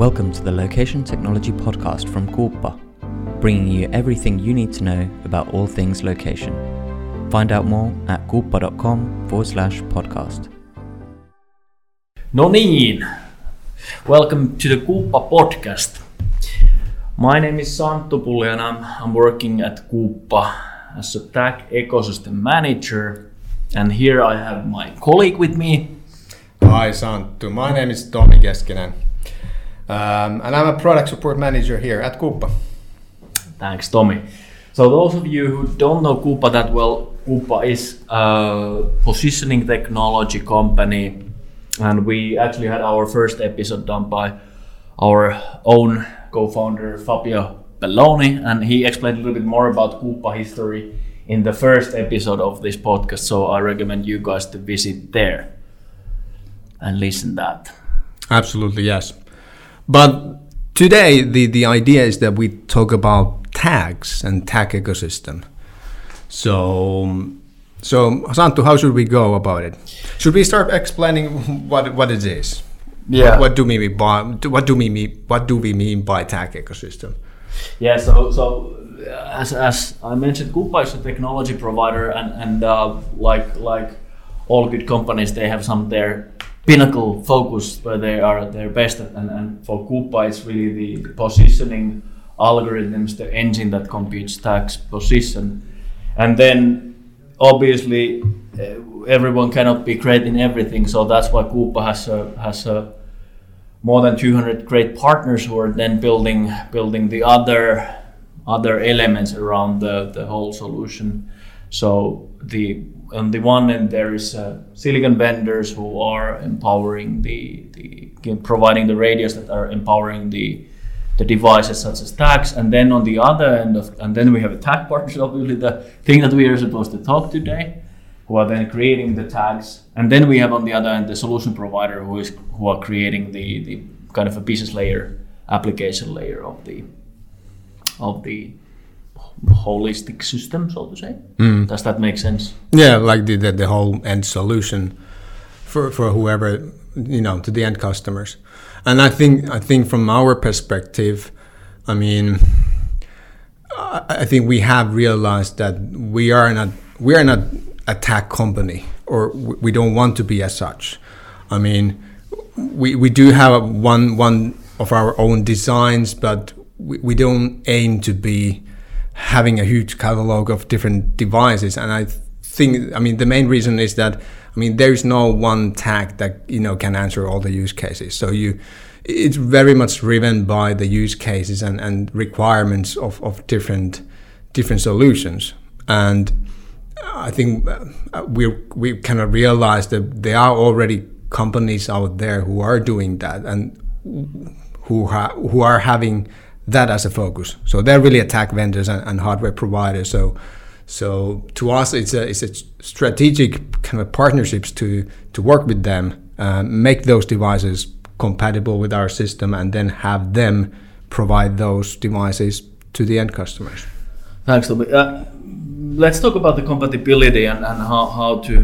Welcome to the Location Technology Podcast from Quuppa, bringing you everything you need to know about all things location. Find out more at quuppa.com forward slash podcast. No niin, welcome to the Quuppa podcast. My name is Santtu Pulli and I'm, I'm working at Quuppa as a tech ecosystem manager. And here I have my colleague with me. Hi Santtu, my name is Tomi Keskinen. Um, and I'm a product support manager here at Quuppa. Thanks, Tomi. So, those of you who don't know Quuppa that well, Quuppa is a positioning technology company, and we actually had our first episode done by our own co-founder Fabio Belloni, and he explained a little bit more about Quuppa history in the first episode of this podcast. So, I recommend you guys to visit there and listen that. Absolutely, yes. But today, the, the idea is that we talk about tags and tag ecosystem. So, so Santtu, how should we go about it? Should we start explaining what what it is? Yeah. What do we mean by what do we mean what do we mean by tag ecosystem? Yeah. So so as, as I mentioned, Quuppa is a technology provider, and and uh, like like all good companies, they have some their pinnacle focus where they are their best and, and for Quuppa it's really the positioning algorithms, the engine that computes tags position, and then obviously uh, everyone cannot be great in everything, so that's why Quuppa has a, has a more than 200 great partners who are then building building the other other elements around the, the whole solution. So the on the one end there is uh, silicon vendors who are empowering the, the providing the radios that are empowering the the devices such as tags. And then on the other end of and then we have a tag partners obviously the thing that we are supposed to talk today who are then creating the tags. And then we have on the other end the solution provider who is who are creating the the kind of a business layer application layer of the of the holistic system, so to say. Mm. Does that make sense? Yeah, like the, the, the whole end solution for for whoever you know to the end customers. And I think I think from our perspective, I mean, I think we have realized that we are not we are not a tech company, or we don't want to be as such. I mean, we we do have one one of our own designs, but we, we don't aim to be having a huge catalog of different devices. And I think, I mean, the main reason is that, I mean, there is no one tag that you know can answer all the use cases. So you, it's very much driven by the use cases and, and requirements of, of different different solutions. And I think uh, we we kind of realize that there are already companies out there who are doing that and who ha- who are having that as a focus. So they're really attack vendors and, and, hardware providers. So so to us, it's a it's a strategic kind of partnerships to to work with them, uh, make those devices compatible with our system, and then have them provide those devices to the end customers. Thanks, Tomi. Uh, let's talk about the compatibility and, and how, how to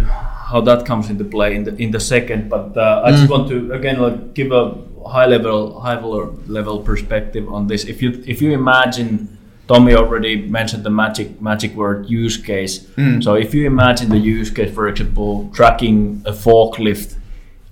how that comes into play in the in the second. But uh, I mm. just want to again like give a high level high level perspective on this. If you if you imagine Tomi already mentioned the magic magic word use case. Mm. So if you imagine the use case, for example, tracking a forklift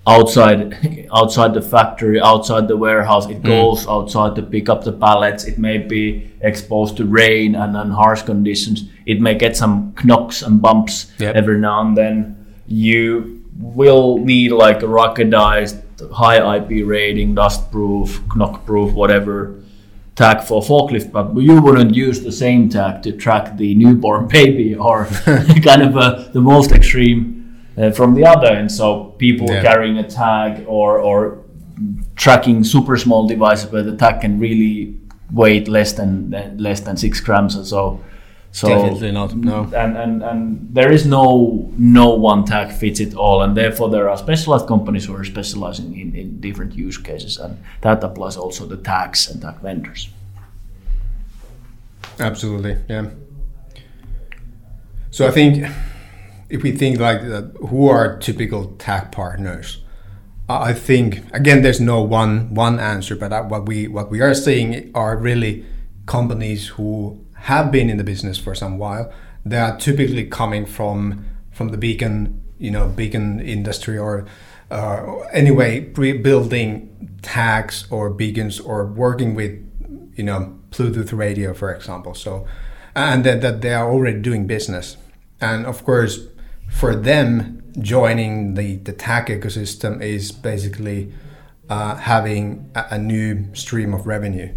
outside outside the factory, outside the warehouse, it mm. goes outside to pick up the pallets. It may be exposed to rain and, and harsh conditions. It may get some knocks and bumps yep. every now and then. You will need like a ruggedized high IP rating, dust proof, knock proof, whatever tag for forklift, but you wouldn't use the same tag to track the newborn baby or kind of uh, the most extreme uh, from the other end. So people yeah. carrying a tag or or tracking super small devices where the tag can really weight less than less than six grams or so so definitely not. No. And, and and there is no no one tag fits it all, and therefore there are specialized companies who are specializing in, in different use cases, and that applies also to tags and tag vendors. Absolutely, yeah. So I think if we think like that, who are typical tag partners? I think again, there's no one one answer, but uh, what we what we are seeing are really companies who have been in the business for some while. They are typically coming from from the beacon, you know, beacon industry or uh, anyway, building tags or beacons or working with, you know, Bluetooth radio, for example. So, and that, that they are already doing business, and of course, for them, joining the the tag ecosystem is basically uh, having a, a, new stream of revenue.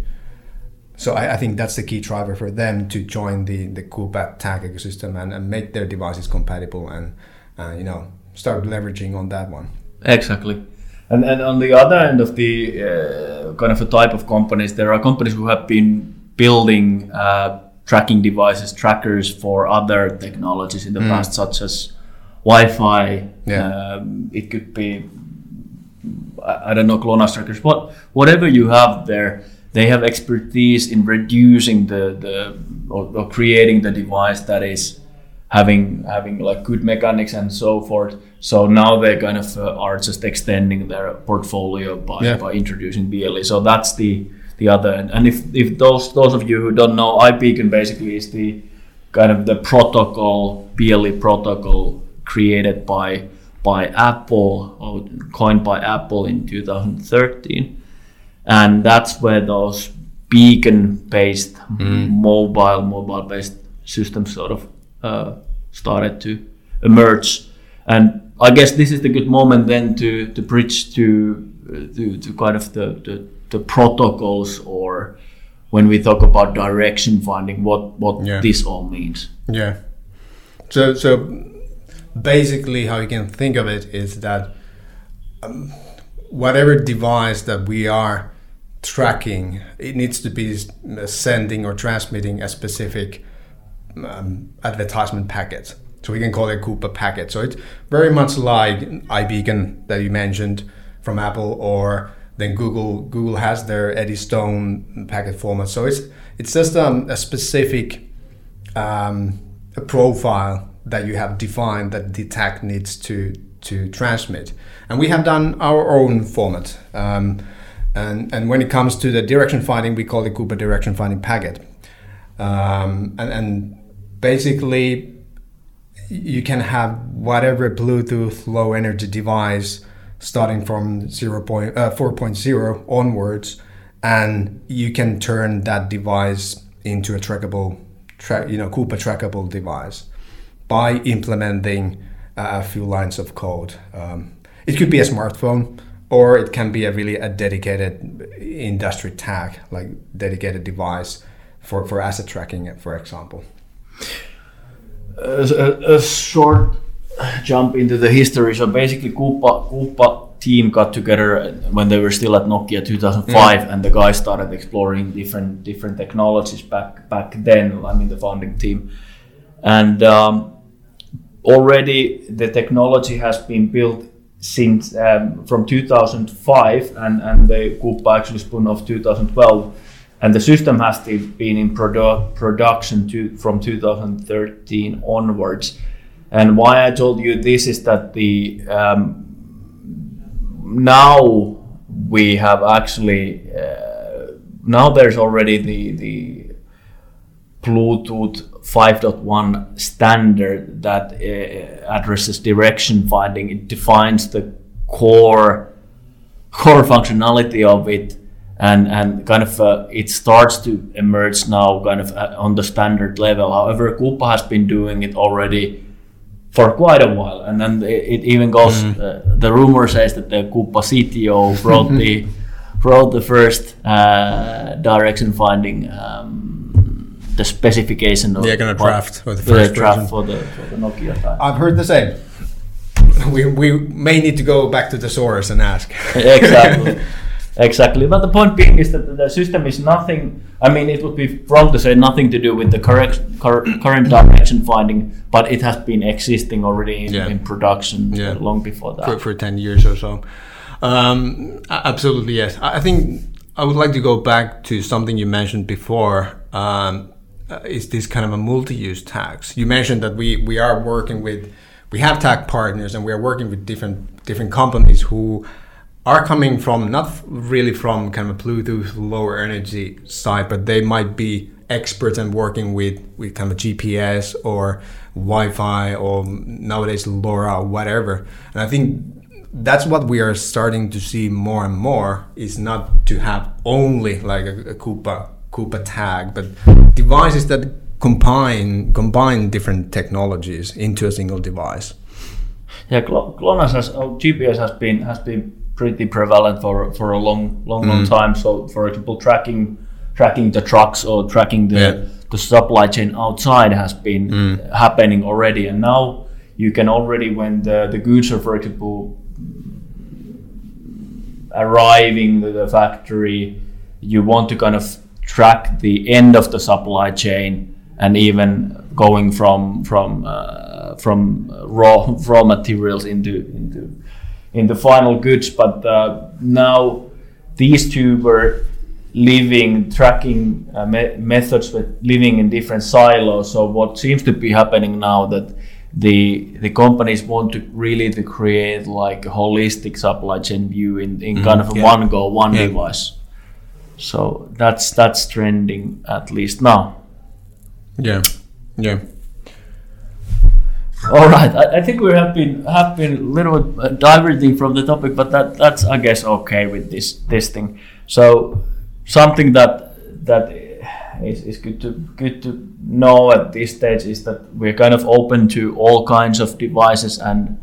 So I, I, think that's the key driver for them to join the the Quuppa tag ecosystem and, and make their devices compatible and uh, you know start leveraging on that one. Exactly. And, and on the other end of the uh, kind of a type of companies, there are companies who have been building uh, tracking devices, trackers for other technologies in the mm. past, such as Wi-Fi. Yeah. Um, it could be, I, I don't know, GLONASS trackers. What whatever you have there, they have expertise in reducing the the or, or creating the device that is having having like good mechanics and so forth. So now they kind of uh, are just extending their portfolio by, yeah. by introducing BLE. So that's the the other end. And if if those those of you who don't know, iBeacon basically is the kind of the protocol BLE protocol created by by Apple or coined by Apple in 2013, and that's where those beacon-based mm. mobile mobile-based systems sort of uh, started to emerge. And I guess this is the good moment then to, to bridge to, to, to kind of the, the, the, protocols or when we talk about direction finding, what, what yeah. this all means. Yeah. So, so basically, how you can think of it is that um, whatever device that we are tracking, it needs to be sending or transmitting a specific um, advertisement packet. So we can call it Quuppa packet. So it's very much like iBeacon that you mentioned from Apple, or then Google. Google has their Eddystone packet format. So it's it's just um, a specific um, a profile that you have defined that the tag needs to to transmit. And we have done our own format. Um, and, and when it comes to the direction finding, we call it Quuppa direction finding packet. Um, and, and basically you can have whatever Bluetooth low energy device starting from 0. Point, uh, 4.0 onwards, and you can turn that device into a trackable, tra- you know, Quuppa trackable device by implementing a few lines of code. Um, it could be a smartphone, or it can be a really a dedicated industry tag, like dedicated device for, for asset tracking, for example a, a, short jump into the history. So basically, Quuppa, Quuppa team got together when they were still at Nokia 2005, mm. and the guys started exploring different different technologies back back then. I mean, the founding team, and um, already the technology has been built since um, from 2005, and and the Quuppa actually spun off 2012 and the system has been in produ- production to, from 2013 onwards. And why I told you this is that the um, now we have actually uh, now there's already the the Bluetooth 5.1 standard that uh, addresses direction finding. It defines the core core functionality of it and and kind of uh, it starts to emerge now kind of uh, on the standard level however Quuppa has been doing it already for quite a while and then it, even goes mm. uh, the rumor says that the Quuppa CTO wrote the wrote the first uh, direction finding um, the specification of the kind of draft for the first draft for the, for the Nokia time. I've heard the same we, we may need to go back to the source and ask exactly Exactly. But the point being is that the system is nothing. I mean, it would be wrong to say nothing to do with the correct current direction finding, but it has been existing already in, yeah. in production yeah. long before that. For, for 10 years or so. Um, absolutely, yes. I think I would like to go back to something you mentioned before. Um, uh, is this kind of a multi-use tax? You mentioned that we, we are working with, we have tag partners and we are working with different different companies who are coming from not really from kind of a Bluetooth lower energy side, but they might be experts and working with with kind of GPS or Wi-Fi or nowadays LoRa or whatever. And I think that's what we are starting to see more and more is not to have only like a, a Quuppa Quuppa tag, but devices that combine combine different technologies into a single device. Yeah, GLONASS has oh, GPS has been has been pretty prevalent for for a long long long Mm. time. So, for example, tracking tracking the trucks or tracking the Yeah. the supply chain outside has been Mm. happening already, and now you can already when the the goods are, for example, arriving to the factory, you want to kind of track the end of the supply chain and even going from from uh, from raw raw materials into into into final goods. But uh, now these two were living tracking uh, me- methods with living in different silos. So what seems to be happening now that the the companies want to really to create like a holistic supply chain view in, in kind of yeah. one go one Yeah. device. So that's that's trending at least now. Yeah, yeah. All right, I, I think we have been have been a little bit uh, diverting from the topic, but that that's I guess okay with this this thing. So something that that is, is good to good to know at this stage is that we're kind of open to all kinds of devices and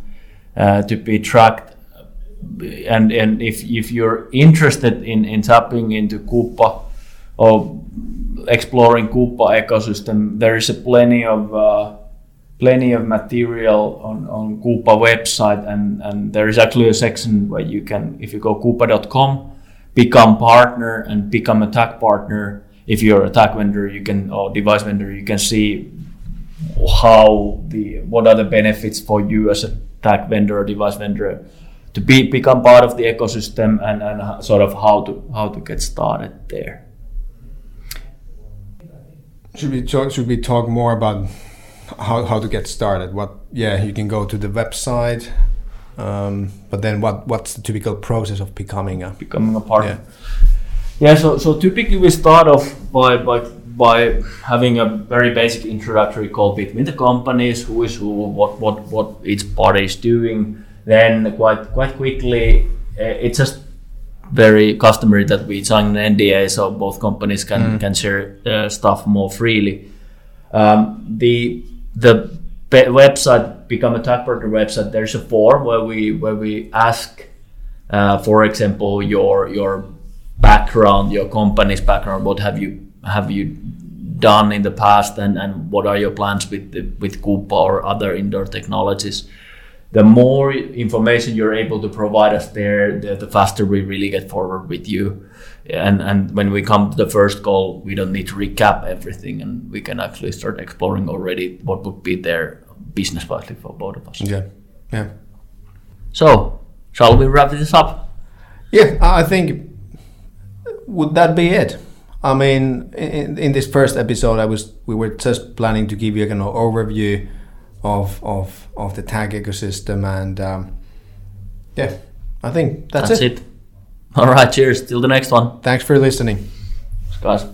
uh, to be tracked. And and if if you're interested in in tapping into Quuppa or exploring Quuppa ecosystem, there is a plenty of uh, plenty of material on, on website and, and there is actually a section where you can, if you go quuppa.com, become partner and become a tag partner. If you're a tag vendor, you can, or device vendor, you can see how the, what are the benefits for you as a tag vendor or device vendor to be, become part of the ecosystem and, and sort of how to, how to get started there. Should we talk? Should we talk more about how, how to get started? What? Yeah, you can go to the website, um, but then what? What's the typical process of becoming a? becoming a partner. Yeah. so so typically we start off by by by having a very basic introductory call between the companies, who is who, what what what each party is doing. Then quite quite quickly, uh, it's just very customary that we sign an NDA, so both companies can can share uh, stuff more freely. Um, the the pe- website become a tag partner website. There's a form where we where we ask, uh, for example, your your background, your company's background. What have you have you done in the past, and, and what are your plans with the, with Quuppa or other indoor technologies? The more information you're able to provide us there, the, the faster we really get forward with you. And and when we come to the first goal, we don't need to recap everything, and we can actually start exploring already what would be there business wisely for both of us. Yeah, yeah, So, shall we wrap this up? yeah. I I think would that be it? I mean, in, in this first episode, I was we were just planning to give you an overview of of of the tag ecosystem, and um, yeah, I think that's, That's it. All right. Cheers. Till the next one, Thanks for listening. guys.